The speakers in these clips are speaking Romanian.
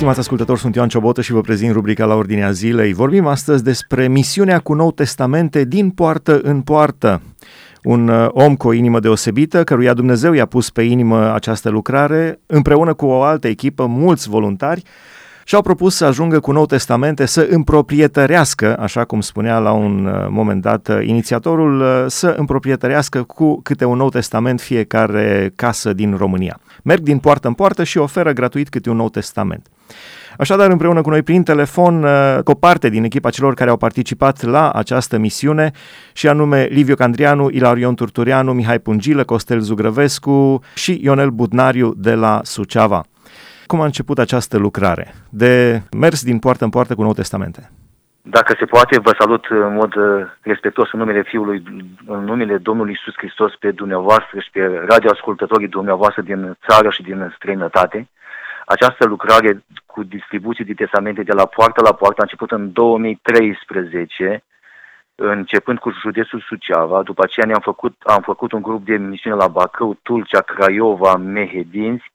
Stimați ascultători, sunt Ioan Ciobotă și vă prezint rubrica la ordinea zilei. Vorbim astăzi despre misiunea cu Nou Testamente din poartă în poartă. Un uh, om cu o inimă deosebită, căruia Dumnezeu i-a pus pe inimă această lucrare, împreună cu o altă echipă, mulți voluntari, și-au propus să ajungă cu Nou Testamente să împroprietărească, așa cum spunea la un uh, moment dat uh, inițiatorul, uh, să împroprietărească cu câte un Nou Testament fiecare casă din România. Merg din poartă în poartă și oferă gratuit câte un Nou Testament. Așadar, împreună cu noi prin telefon, cu o parte din echipa celor care au participat la această misiune, și anume Liviu Candrianu, Ilarion Turtureanu, Mihai Pungilă, Costel Zugrăvescu și Ionel Budnariu de la Suceava cum a început această lucrare de mers din poartă în poartă cu Nou Testamente? Dacă se poate, vă salut în mod uh, respectuos în numele Fiului, în numele Domnului Isus Hristos pe dumneavoastră și pe radioascultătorii dumneavoastră din țară și din străinătate. Această lucrare cu distribuție de testamente de la poartă la poartă a început în 2013, începând cu județul Suceava. După aceea ne-am făcut, am făcut un grup de misiune la Bacău, Tulcea, Craiova, Mehedinți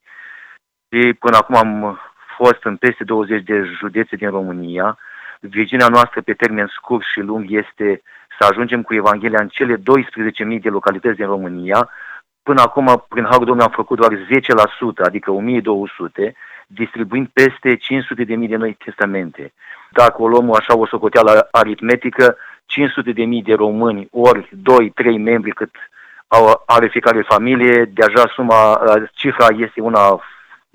și până acum am fost în peste 20 de județe din România. Viziunea noastră pe termen scurt și lung este să ajungem cu Evanghelia în cele 12.000 de localități din România. Până acum, prin Harul Domnului, am făcut doar 10%, adică 1.200, distribuind peste 500.000 de noi testamente. Dacă o luăm așa o socoteală aritmetică, 500.000 de români, ori 2-3 membri cât au, are fiecare familie, deja suma, cifra este una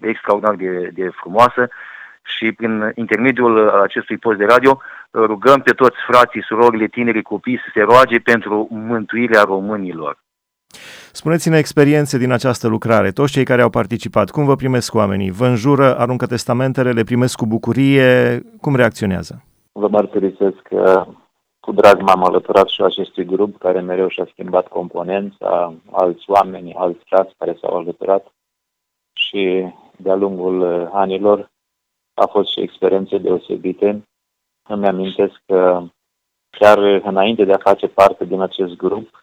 extraordinar de, de frumoasă și prin intermediul acestui post de radio rugăm pe toți frații, surorile, tinerii copii să se roage pentru mântuirea românilor. Spuneți-ne experiențe din această lucrare, toți cei care au participat, cum vă primesc oamenii? Vă înjură, aruncă testamentele, le primesc cu bucurie, cum reacționează? Vă mărturisesc că cu drag m-am alăturat și acestui grup care mereu și-a schimbat componența, alți oameni, alți frați care s-au alăturat și de-a lungul uh, anilor a fost și experiențe deosebite. Îmi amintesc că chiar înainte de a face parte din acest grup,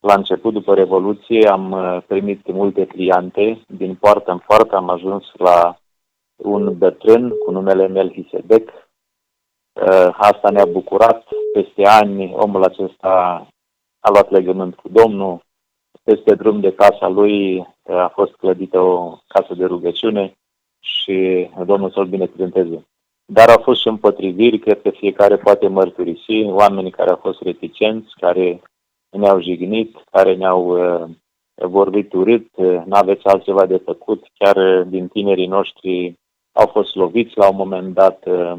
la început, după Revoluție, am uh, primit multe cliente. Din poartă în poartă am ajuns la un bătrân cu numele Melchisedec. Uh, asta ne-a bucurat. Peste ani, omul acesta a luat legământ cu Domnul, peste drum de casa lui uh, a fost clădită o casă de rugăciune și Domnul să-l binecuvânteze. Dar au fost și împotriviri, cred că fiecare poate mărturisi, oameni care au fost reticenți, care ne-au jignit, care ne-au uh, vorbit urât, uh, n-aveți altceva de făcut, chiar uh, din tinerii noștri au fost loviți la un moment dat, uh,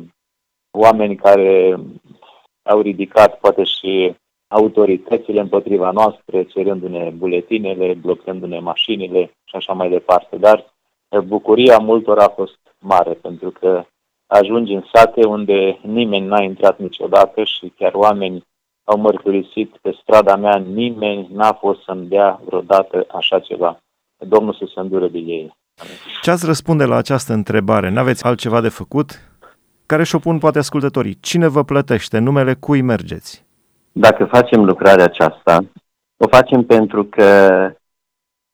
oameni care au ridicat poate și autoritățile împotriva noastră, cerându-ne buletinele, blocându-ne mașinile și așa mai departe. Dar eh, bucuria multor a fost mare, pentru că ajungi în sate unde nimeni n-a intrat niciodată și chiar oameni au mărturisit pe strada mea, nimeni n-a fost să-mi dea vreodată așa ceva. Domnul să se îndure de ei. Ce ați răspunde la această întrebare? N-aveți altceva de făcut? Care și-o pun poate ascultătorii. Cine vă plătește? Numele cui mergeți? Dacă facem lucrarea aceasta, o facem pentru că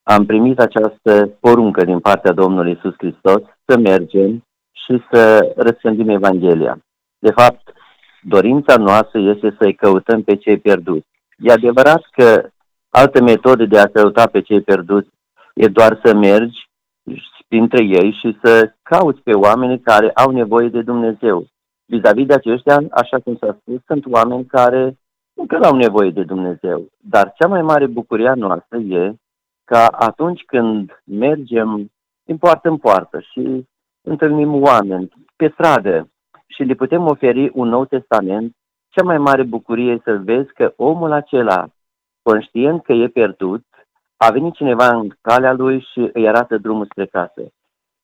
am primit această poruncă din partea Domnului Isus Hristos să mergem și să răspândim Evanghelia. De fapt, dorința noastră este să-i căutăm pe cei pierduți. E adevărat că alte metode de a căuta pe cei pierduți e doar să mergi printre ei și să cauți pe oamenii care au nevoie de Dumnezeu. Vis-a-vis de aceștia, așa cum s-a spus, sunt oameni care încă nu au nevoie de Dumnezeu. Dar cea mai mare bucurie a noastră e ca atunci când mergem din poartă în poartă și întâlnim oameni pe stradă și le putem oferi un nou testament, cea mai mare bucurie e să vezi că omul acela, conștient că e pierdut, a venit cineva în calea lui și îi arată drumul spre casă.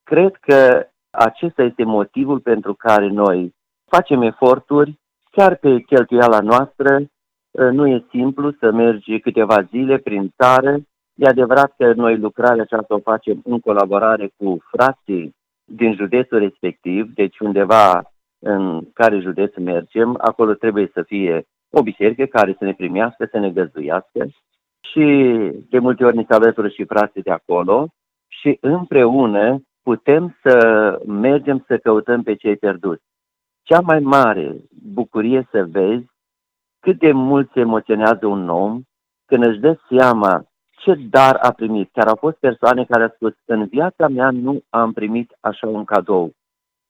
Cred că acesta este motivul pentru care noi facem eforturi, chiar pe cheltuiala noastră, Ă, nu e simplu să mergi câteva zile prin țară. E adevărat că noi lucrarea aceasta o facem în colaborare cu frații din județul respectiv, deci undeva în care județ mergem, acolo trebuie să fie o biserică care să ne primească, să ne găzduiască și de multe ori ni se alătură și frații de acolo și împreună putem să mergem să căutăm pe cei pierduți. Cea mai mare bucurie să vezi cât de mult se emoționează un om când își dă seama ce dar a primit. Chiar au fost persoane care au spus, în viața mea nu am primit așa un cadou.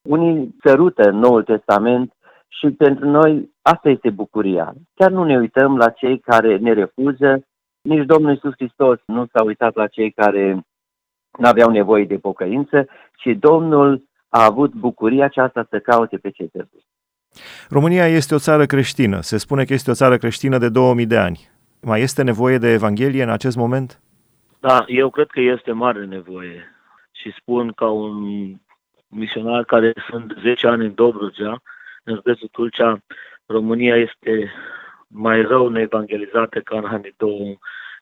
Unii sărută în Noul Testament și pentru noi asta este bucuria. Chiar nu ne uităm la cei care ne refuză, nici Domnul Iisus Hristos nu s-a uitat la cei care nu aveau nevoie de pocăință, ci Domnul a avut bucuria aceasta să caute pe cei pierduți. România este o țară creștină. Se spune că este o țară creștină de 2000 de ani. Mai este nevoie de Evanghelie în acest moment? Da, eu cred că este mare nevoie. Și spun ca un misionar care sunt 10 ani în Dobrogea, în județul Tulcea, România este mai rău neevangelizată ca în anii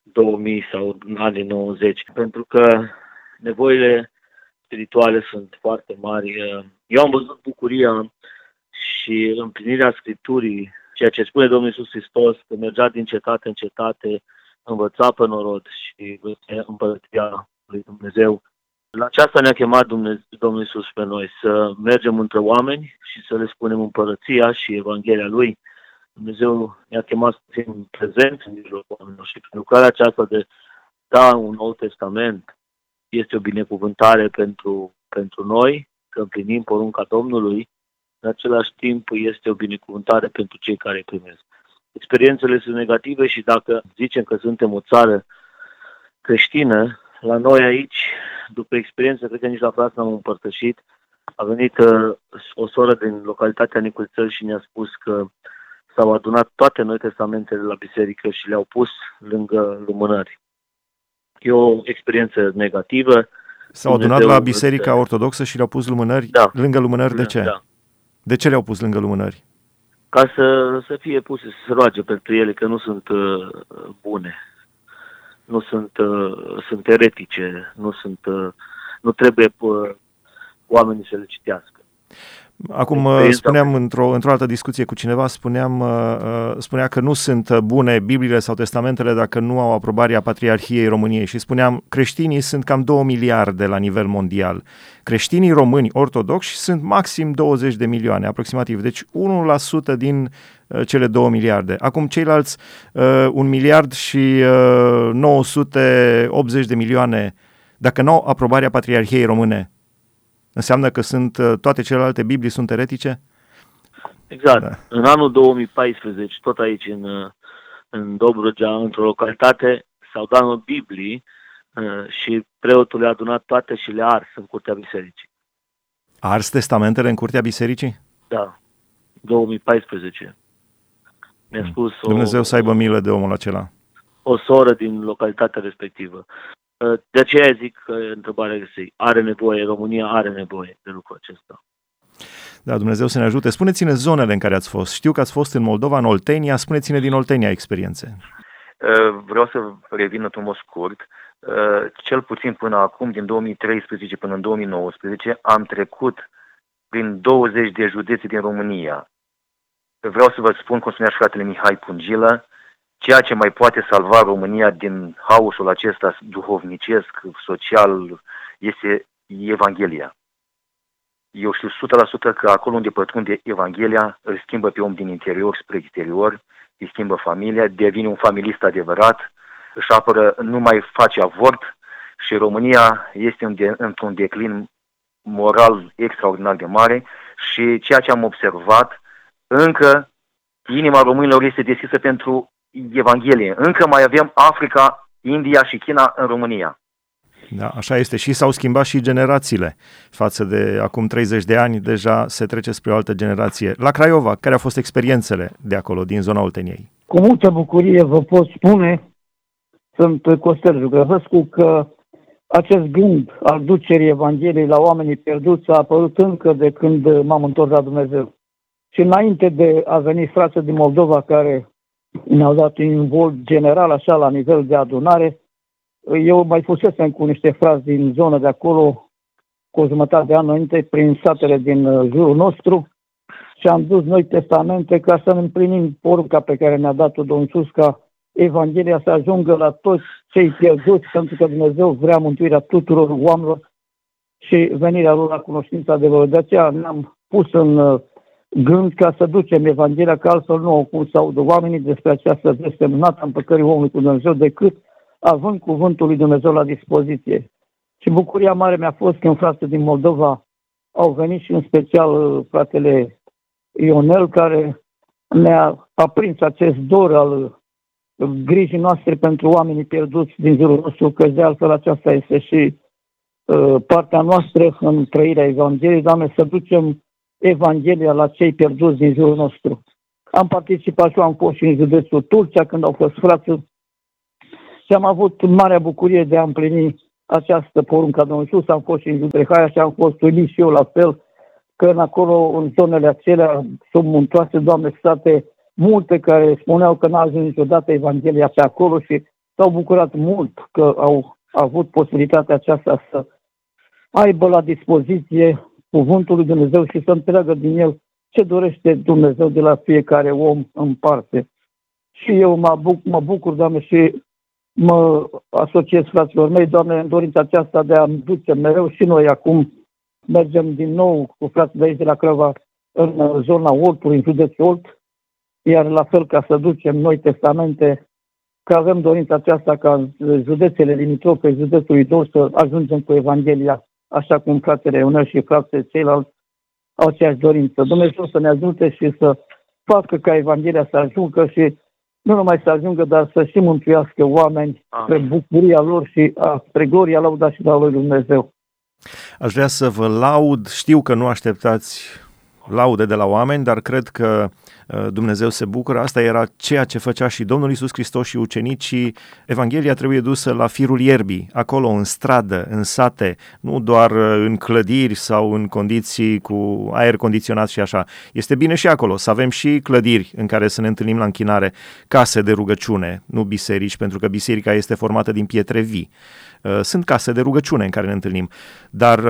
2000 sau în anii 90, pentru că nevoile spirituale sunt foarte mari. Eu am văzut bucuria și împlinirea Scripturii, ceea ce spune Domnul Iisus Hristos, că mergea din cetate în cetate, învăța pe norod și împărăția lui Dumnezeu. La aceasta ne-a chemat Dumnezeu, Domnul Iisus pe noi, să mergem între oameni și să le spunem împărăția și Evanghelia Lui. Dumnezeu ne-a chemat să fim prezenți în mijlocul oamenilor și prin lucrarea aceasta de da un nou testament este o binecuvântare pentru, pentru noi, că împlinim porunca Domnului, în același timp este o binecuvântare pentru cei care primesc. Experiențele sunt negative și dacă zicem că suntem o țară creștină, la noi aici, după experiență, cred că nici la frață n-am împărtășit, a venit uh, o soră din localitatea Niculțăl și ne-a spus că s-au adunat toate noi testamentele la biserică și le-au pus lângă lumânări. E o experiență negativă. S-au adunat la Biserica Ortodoxă și le-au pus lumânări da. lângă lumânări. De ce? Da. De ce le-au pus lângă lumânări? Ca să, să fie puse, să se roage pentru ele, că nu sunt uh, bune. Nu sunt, uh, sunt eretice, nu sunt, uh, nu trebuie uh, oamenii să le citească. Acum uh, spuneam într-o, într-o altă discuție cu cineva, spuneam, uh, uh, spunea că nu sunt bune Bibliile sau Testamentele dacă nu au aprobarea Patriarhiei României și spuneam creștinii sunt cam 2 miliarde la nivel mondial. Creștinii români ortodoxi sunt maxim 20 de milioane, aproximativ. Deci 1% din cele 2 miliarde. Acum ceilalți uh, 1 miliard și uh, 980 de milioane, dacă nu au aprobarea Patriarhiei Române, Înseamnă că sunt uh, toate celelalte Biblii sunt eretice? Exact. Da. În anul 2014, tot aici în, uh, în Dobrogea, într-o localitate, s-au dat Biblii uh, și preotul le-a adunat toate și le-a ars în curtea bisericii. A ars testamentele în curtea bisericii? Da, 2014. Mi-a hmm. spus Dumnezeu o, să aibă milă de omul acela. O soră din localitatea respectivă. Uh, de aceea zic că întrebarea este, are nevoie, România are nevoie de lucrul acesta. Da, Dumnezeu să ne ajute. Spuneți-ne zonele în care ați fost. Știu că ați fost în Moldova, în Oltenia. Spuneți-ne din Oltenia experiențe. Uh, vreau să revin într-un scurt. Uh, cel puțin până acum, din 2013 până în 2019, am trecut prin 20 de județe din România. Vreau să vă spun, cum spunea și fratele Mihai Pungilă, ceea ce mai poate salva România din haosul acesta duhovnicesc, social, este Evanghelia. Eu știu 100% că acolo unde pătrunde Evanghelia îl schimbă pe om din interior spre exterior, îi schimbă familia, devine un familist adevărat, își apără, nu mai face avort și România este într-un declin moral extraordinar de mare și ceea ce am observat, încă inima românilor este deschisă pentru Evanghelie. Încă mai avem Africa, India și China în România. Da, așa este. Și s-au schimbat și generațiile. Față de acum 30 de ani, deja se trece spre o altă generație. La Craiova, care au fost experiențele de acolo, din zona Olteniei? Cu multă bucurie vă pot spune, sunt Costel Jugăvăscu, că acest gând al ducerii Evangheliei la oamenii pierduți a apărut încă de când m-am întors la Dumnezeu. Și înainte de a veni frață din Moldova care ne-au dat un vol general așa la nivel de adunare. Eu mai fusesem cu niște frați din zonă de acolo cu o jumătate de an înainte prin satele din uh, jurul nostru și am dus noi testamente ca să împlinim porunca pe care ne-a dat-o Domnul Iisus ca Evanghelia să ajungă la toți cei pierduți, pentru că Dumnezeu vrea mântuirea tuturor oamenilor și venirea lor la cunoștința adevărului. De aceea ne-am pus în uh, gând ca să ducem Evanghelia, că altfel nu au cum să audă oamenii despre această veste minunată împăcării omului cu Dumnezeu decât având cuvântul lui Dumnezeu la dispoziție. Și bucuria mare mi-a fost când frate din Moldova au venit și în special uh, fratele Ionel, care ne-a aprins acest dor al uh, grijii noastre pentru oamenii pierduți din jurul nostru, că de altfel aceasta este și uh, partea noastră în trăirea Evangheliei, Doamne, să ducem Evanghelia la cei pierduți din jurul nostru. Am participat și eu, am fost și în județul Turcia când au fost frații și am avut marea bucurie de a împlini această poruncă a Domnului Iisus. Am fost și în Judrehaia și am fost uimit și eu la fel, că în acolo, în zonele acelea, sunt muntoase, Doamne, state multe care spuneau că n-a ajuns niciodată Evanghelia pe acolo și s-au bucurat mult că au avut posibilitatea aceasta să aibă la dispoziție cuvântul lui Dumnezeu și să întreagă din el ce dorește Dumnezeu de la fiecare om în parte. Și eu mă, buc, mă bucur, Doamne, și mă asociez fraților mei, Doamne, în dorința aceasta de a duce mereu și noi acum. Mergem din nou cu frații de aici de la Crăva în zona Oltului, în județul Olt, iar la fel ca să ducem noi testamente, că avem dorința aceasta ca județele limitrofe, județul Idol, să ajungem cu Evanghelia, așa cum fratele Ionel și fratele ceilalți au aceeași dorință. Dumnezeu să ne ajute și să facă ca Evanghelia să ajungă și nu numai să ajungă, dar să și mântuiască oameni spre bucuria lor și a, spre gloria, lauda și la lui Dumnezeu. Aș vrea să vă laud, știu că nu așteptați laude de la oameni, dar cred că uh, Dumnezeu se bucură. Asta era ceea ce făcea și Domnul Isus Hristos și ucenicii. Evanghelia trebuie dusă la firul ierbii, acolo, în stradă, în sate, nu doar uh, în clădiri sau în condiții cu aer condiționat și așa. Este bine și acolo să avem și clădiri în care să ne întâlnim la închinare, case de rugăciune, nu biserici, pentru că biserica este formată din pietre vii. Uh, sunt case de rugăciune în care ne întâlnim, dar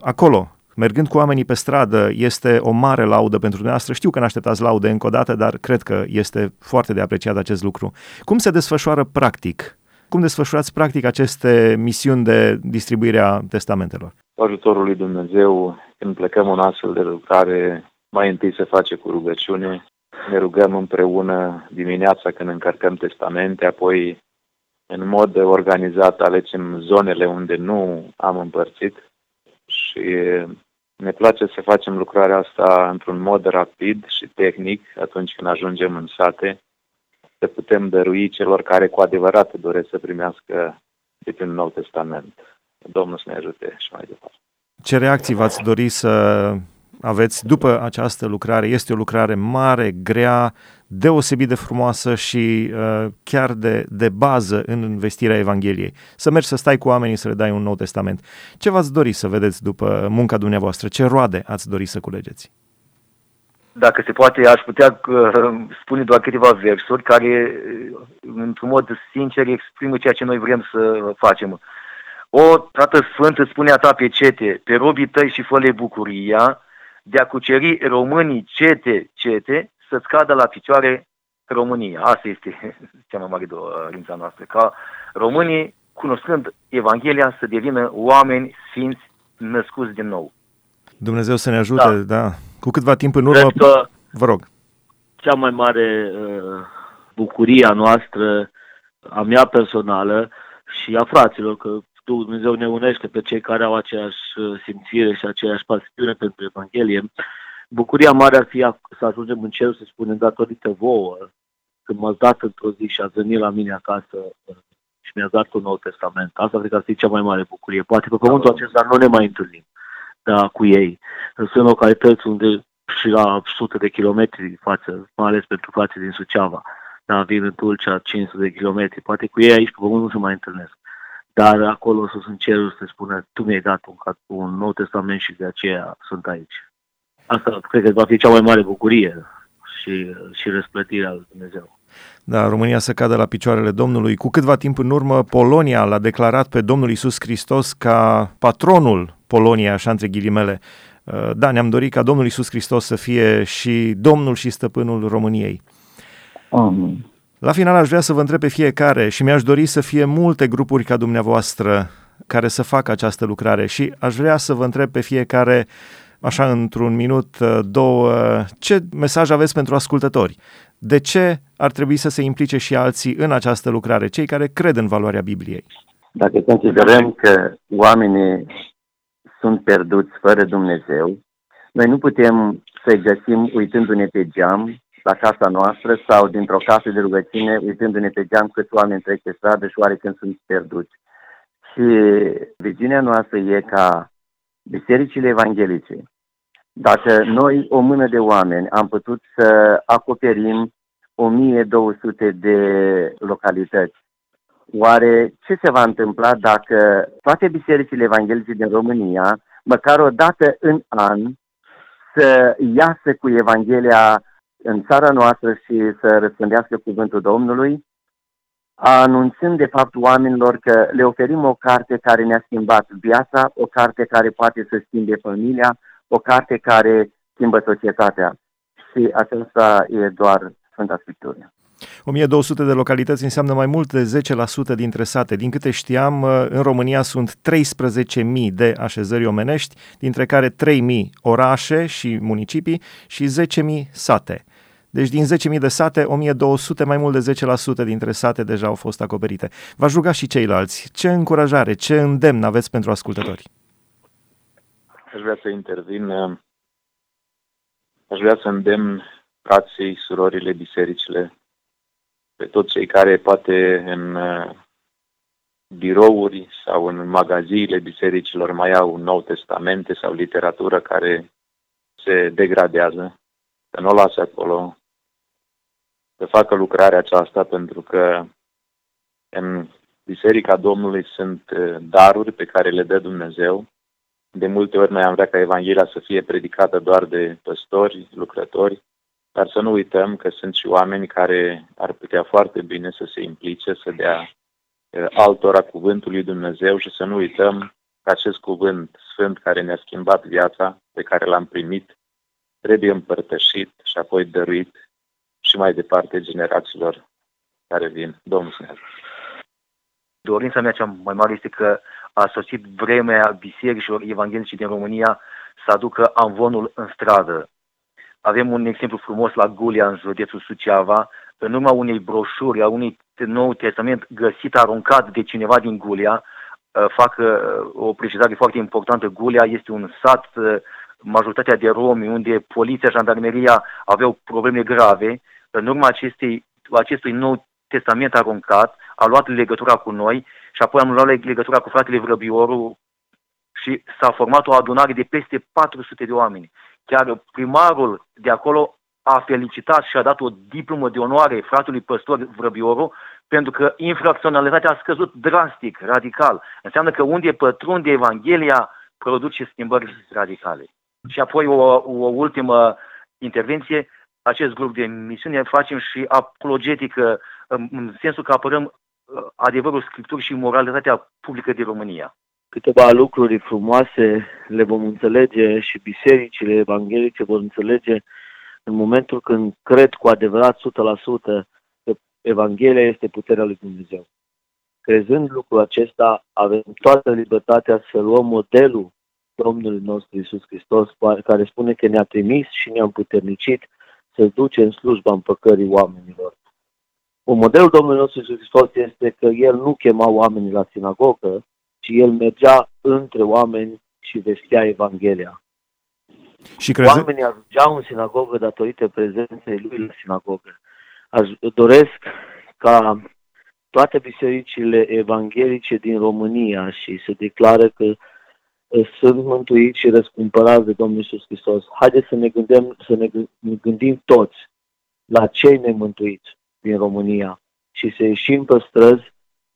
acolo, mergând cu oamenii pe stradă este o mare laudă pentru dumneavoastră. Știu că nu așteptați laude încă o dată, dar cred că este foarte de apreciat acest lucru. Cum se desfășoară practic? Cum desfășurați practic aceste misiuni de distribuire a testamentelor? Cu ajutorul lui Dumnezeu, când plecăm în astfel de lucrare, mai întâi se face cu rugăciune, ne rugăm împreună dimineața când încărcăm testamente, apoi în mod organizat alegem zonele unde nu am împărțit și ne place să facem lucrarea asta într-un mod rapid și tehnic atunci când ajungem în sate, să putem dărui celor care cu adevărat doresc să primească de prin Nou Testament. Domnul să ne ajute și mai departe. Ce reacții v-ați dori să aveți după această lucrare? Este o lucrare mare, grea, deosebit de frumoasă și uh, chiar de, de bază în vestirea Evangheliei. Să mergi să stai cu oamenii să le dai un nou testament. Ce v-ați dori să vedeți după munca dumneavoastră? Ce roade ați dori să culegeți? Dacă se poate, aș putea uh, spune doar câteva versuri care, uh, într-un mod sincer, exprimă ceea ce noi vrem să facem. O, Tată Sfânt, îți spune a ta pe cete, pe robii tăi și fă bucuria, de a cuceri românii cete, cete, să-ți cadă la picioare România. Asta este cea mai mare dorința noastră, ca românii, cunoscând Evanghelia, să devină oameni sfinți născuți din nou. Dumnezeu să ne ajute, da. da. Cu câtva timp în urmă, că vă rog. Cea mai mare uh, bucurie a noastră, a mea personală și a fraților, că Dumnezeu ne unește pe cei care au aceeași uh, simțire și aceeași pasiune pentru Evanghelie, Bucuria mare ar fi să ajungem în cer, să spunem, datorită vouă, când m-ați dat într-o zi și ați venit la mine acasă uh, și mi-ați dat un nou testament. Asta cred că ar fi cea mai mare bucurie. Poate pe pământul acesta nu ne mai întâlnim da, cu ei. Sunt localități unde și la sute de kilometri față, mai ales pentru frații din Suceava, da, vin în Tulcea 500 de kilometri, poate cu ei aici pe pământ nu se mai întâlnesc. Dar acolo sus în cerul se spune, tu mi-ai dat un, un nou testament și de aceea sunt aici. Asta cred că va fi cea mai mare bucurie și, și răsplătirea lui Dumnezeu. Da, România să cadă la picioarele Domnului. Cu câtva timp în urmă, Polonia l-a declarat pe Domnul Isus Hristos ca patronul Poloniei, așa între ghilimele. Uh, da, ne-am dorit ca Domnul Isus Hristos să fie și Domnul și Stăpânul României. Amin. La final aș vrea să vă întreb pe fiecare și mi-aș dori să fie multe grupuri ca dumneavoastră care să facă această lucrare și aș vrea să vă întreb pe fiecare așa într-un minut, uh, două, ce mesaj aveți pentru ascultători? De ce ar trebui să se implice și alții în această lucrare, cei care cred în valoarea Bibliei? Dacă considerăm că oamenii sunt pierduți fără Dumnezeu, noi nu putem să-i găsim uitându-ne pe geam la casa noastră sau dintr-o casă de rugăciune uitându-ne pe geam câți oameni trec pe stradă și oare când sunt pierduți. Și viziunea noastră e ca bisericile evanghelice, dacă noi, o mână de oameni, am putut să acoperim 1200 de localități, oare ce se va întâmpla dacă toate bisericile evanghelice din România, măcar o dată în an, să iasă cu Evanghelia în țara noastră și să răspândească cuvântul Domnului, anunțând de fapt oamenilor că le oferim o carte care ne-a schimbat viața, o carte care poate să schimbe familia, o carte care schimbă societatea. Și aceasta e doar Sfânta Scriptură. 1200 de localități înseamnă mai mult de 10% dintre sate. Din câte știam, în România sunt 13.000 de așezări omenești, dintre care 3.000 orașe și municipii și 10.000 sate. Deci din 10.000 de sate, 1.200, mai mult de 10% dintre sate deja au fost acoperite. V-aș ruga și ceilalți. Ce încurajare, ce îndemn aveți pentru ascultători? Aș vrea să intervin. Aș vrea să îndemn frații, surorile, bisericile, pe toți cei care poate în uh, birouri sau în magaziile bisericilor mai au Nou Testamente sau literatură care se degradează, să nu o lase acolo, să facă lucrarea aceasta pentru că în Biserica Domnului sunt uh, daruri pe care le dă Dumnezeu. De multe ori noi am vrea ca Evanghelia să fie predicată doar de păstori, lucrători, dar să nu uităm că sunt și oameni care ar putea foarte bine să se implice, să dea uh, altora cuvântul lui Dumnezeu și să nu uităm că acest cuvânt sfânt care ne-a schimbat viața, pe care l-am primit, trebuie împărtășit și apoi dăruit și mai departe generațiilor care vin. Domnul să ne Dorința mea cea mai mare este că a sosit vremea bisericilor evanghelice din România să aducă amvonul în stradă. Avem un exemplu frumos la Gulia, în județul Suceava, în urma unei broșuri a unui nou testament găsit aruncat de cineva din Gulia, uh, fac uh, o precizare foarte importantă, Gulia este un sat, uh, majoritatea de romi, unde poliția, jandarmeria aveau probleme grave. În urma acestei, acestui nou testament aruncat, a luat legătura cu noi și apoi am luat legătura cu fratele Vrăbioru și s-a format o adunare de peste 400 de oameni. Chiar primarul de acolo a felicitat și a dat o diplomă de onoare fratelui păstor Vrăbioru pentru că infracționalitatea a scăzut drastic, radical. Înseamnă că unde pătrunde Evanghelia, produce schimbări radicale. Și apoi o, o ultimă intervenție, acest grup de misiune facem și apologetică în sensul că apărăm uh, adevărul Scripturii și moralitatea publică din România câteva lucruri frumoase le vom înțelege și bisericile evanghelice vor înțelege în momentul când cred cu adevărat 100% că Evanghelia este puterea lui Dumnezeu. Crezând lucrul acesta, avem toată libertatea să luăm modelul Domnului nostru Isus Hristos, care spune că ne-a trimis și ne-a împuternicit să duce în slujba împăcării oamenilor. Un model Domnului nostru Isus Hristos este că El nu chema oamenii la sinagogă, ci el mergea între oameni și vestea Evanghelia. Și crezi... Oamenii ajungeau în sinagogă datorită prezenței lui la sinagogă. Aș, doresc ca toate bisericile evanghelice din România și se declară că uh, sunt mântuiți și răscumpărați de Domnul Iisus Hristos. Haideți să ne gândim, să ne gândim toți la cei nemântuiți din România și să ieșim pe străzi,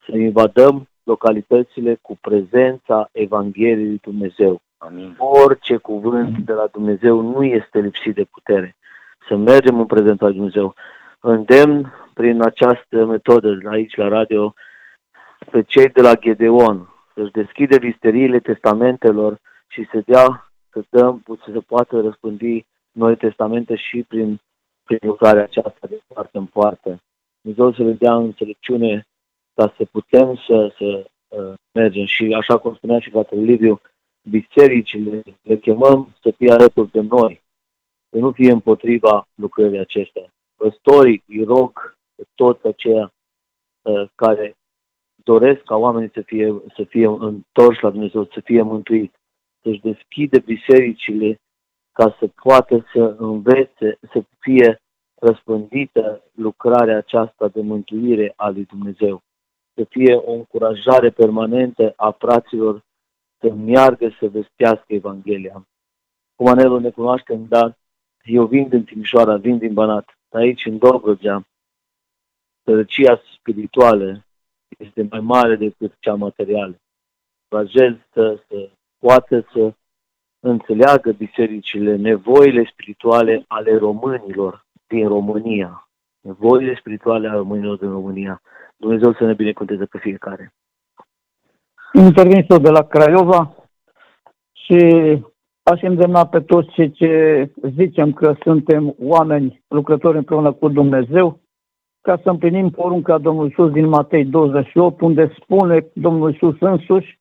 să invadăm localitățile cu prezența Evangheliei lui Dumnezeu. Amin. Orice cuvânt de la Dumnezeu nu este lipsit de putere. Să mergem în prezența lui Dumnezeu. Îndemn prin această metodă aici la radio pe cei de la Gedeon să-și deschide listeriile testamentelor și să dea, să dăm, să se poată răspândi noi testamente și prin, prin lucrarea aceasta de parte în parte. Dumnezeu să le dea înțelepciune ca să putem să, să uh, mergem. Și așa cum spunea și fratele Liviu, bisericile le chemăm să fie alături de noi, să nu fie împotriva lucrării acestea. Păstorii îi rog pe toți aceia uh, care doresc ca oamenii să fie, să fie întorși la Dumnezeu, să fie mântuiți, să-și deschide bisericile ca să poată să învețe, să fie răspândită lucrarea aceasta de mântuire a lui Dumnezeu. Să fie o încurajare permanentă a fraților să meargă să vestească Evanghelia. Cum anelul ne cunoaștem, dar eu vin din Timișoara, vin din Banat, aici în Dobrogea, sărăcia spirituală este mai mare decât cea materială. Vă să, să poată să înțeleagă bisericile nevoile spirituale ale românilor din România. Nevoile spirituale ale românilor din România. Dumnezeu să ne binecuvânteze pe fiecare. Intervin de la Craiova și aș îndemna pe toți cei ce zicem că suntem oameni lucrători împreună cu Dumnezeu, ca să împlinim porunca Domnului Iisus din Matei 28, unde spune Domnul Iisus însuși,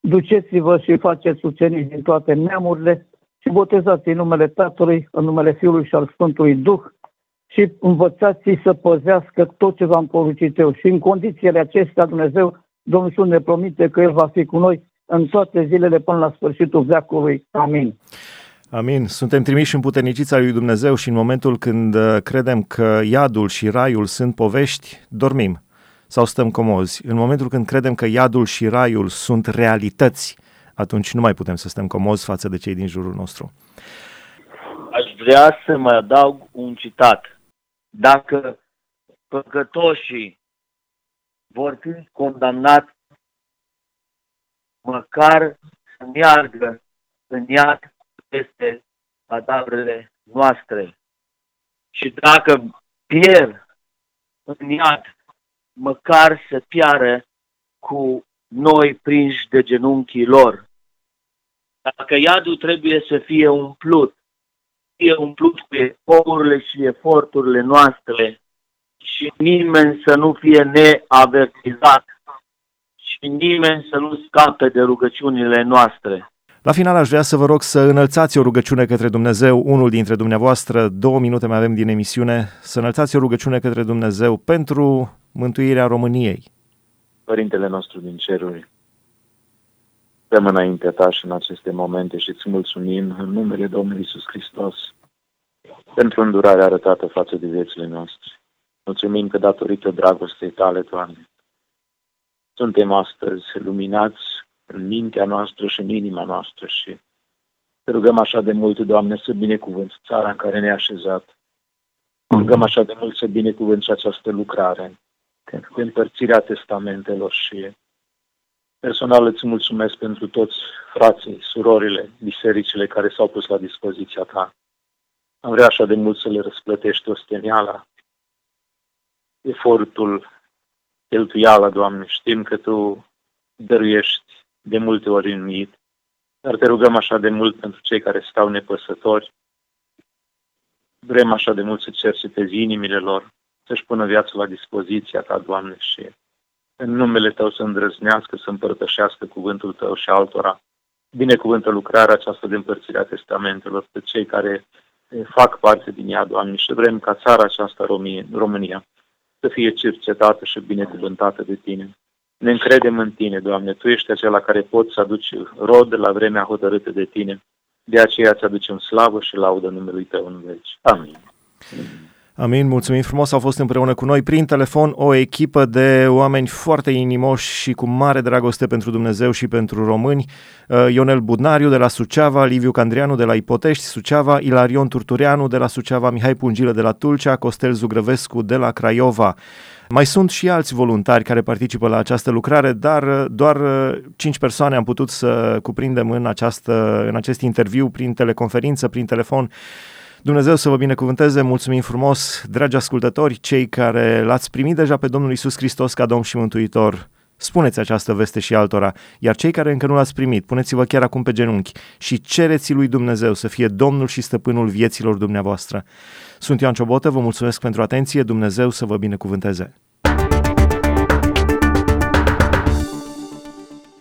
duceți-vă și faceți ucenici din toate neamurile și botezați în numele Tatălui, în numele Fiului și al Sfântului Duh și învățați să păzească tot ce v-am poruncit eu. Și în condițiile acestea Dumnezeu, Domnul Iisus ne promite că El va fi cu noi în toate zilele până la sfârșitul veacului. Amin. Amin. Suntem trimiși în puternicița lui Dumnezeu și în momentul când uh, credem că iadul și raiul sunt povești, dormim sau stăm comozi. În momentul când credem că iadul și raiul sunt realități, atunci nu mai putem să stăm comozi față de cei din jurul nostru. Aș vrea să mai adaug un citat. Dacă păcătoșii vor fi condamnați măcar să meargă în iad peste cadavrele noastre. Și dacă pierd în iad, măcar să piară cu noi prinși de genunchii lor. Dacă iadul trebuie să fie umplut, fie umplut cu eforturile și eforturile noastre și nimeni să nu fie neavertizat și nimeni să nu scape de rugăciunile noastre. La final aș vrea să vă rog să înălțați o rugăciune către Dumnezeu, unul dintre dumneavoastră, două minute mai avem din emisiune, să înălțați o rugăciune către Dumnezeu pentru mântuirea României. Părintele nostru din ceruri, stăm înaintea ta și în aceste momente și îți mulțumim în numele Domnului Isus Hristos pentru îndurarea arătată față de viețile noastre. Mulțumim că datorită dragostei tale, Doamne, suntem astăzi luminați în mintea noastră și în inima noastră și te rugăm așa de mult, Doamne, să binecuvânți țara în care ne-ai așezat. Te rugăm așa de mult să binecuvânți această lucrare pentru împărțirea testamentelor și personal îți mulțumesc pentru toți frații, surorile, bisericile care s-au pus la dispoziția ta. Am vrea așa de mult să le răsplătești osteniala, efortul, cheltuiala, Doamne. Știm că Tu dăruiești de multe ori în mit, dar te rugăm așa de mult pentru cei care stau nepăsători. Vrem așa de mult să cercetezi inimile lor, să-și pună viața la dispoziția ta, Doamne, și în numele Tău să îndrăznească, să împărtășească cuvântul Tău și altora. Binecuvântă lucrarea aceasta de împărțire a testamentelor pe cei care fac parte din ea, Doamne, și vrem ca țara aceasta, România, să fie cercetată și binecuvântată de Tine. Ne încredem în Tine, Doamne, Tu ești acela care poți să aduci rod la vremea hotărâtă de Tine. De aceea îți aducem slavă și laudă numelui Tău în veci. Amin. Amin. Amin, mulțumim frumos, au fost împreună cu noi prin telefon o echipă de oameni foarte inimoși și cu mare dragoste pentru Dumnezeu și pentru români. Uh, Ionel Budnariu de la Suceava, Liviu Candrianu de la Ipotești, Suceava, Ilarion Turtureanu de la Suceava, Mihai Pungilă de la Tulcea, Costel Zugrăvescu de la Craiova. Mai sunt și alți voluntari care participă la această lucrare, dar uh, doar uh, cinci persoane am putut să cuprindem în, această, în acest interviu prin teleconferință, prin telefon. Dumnezeu să vă binecuvânteze, mulțumim frumos, dragi ascultători, cei care l-ați primit deja pe Domnul Isus Hristos ca Domn și Mântuitor. Spuneți această veste și altora, iar cei care încă nu l-ați primit, puneți-vă chiar acum pe genunchi și cereți lui Dumnezeu să fie Domnul și Stăpânul vieților dumneavoastră. Sunt Ioan Ciobotă, vă mulțumesc pentru atenție, Dumnezeu să vă binecuvânteze.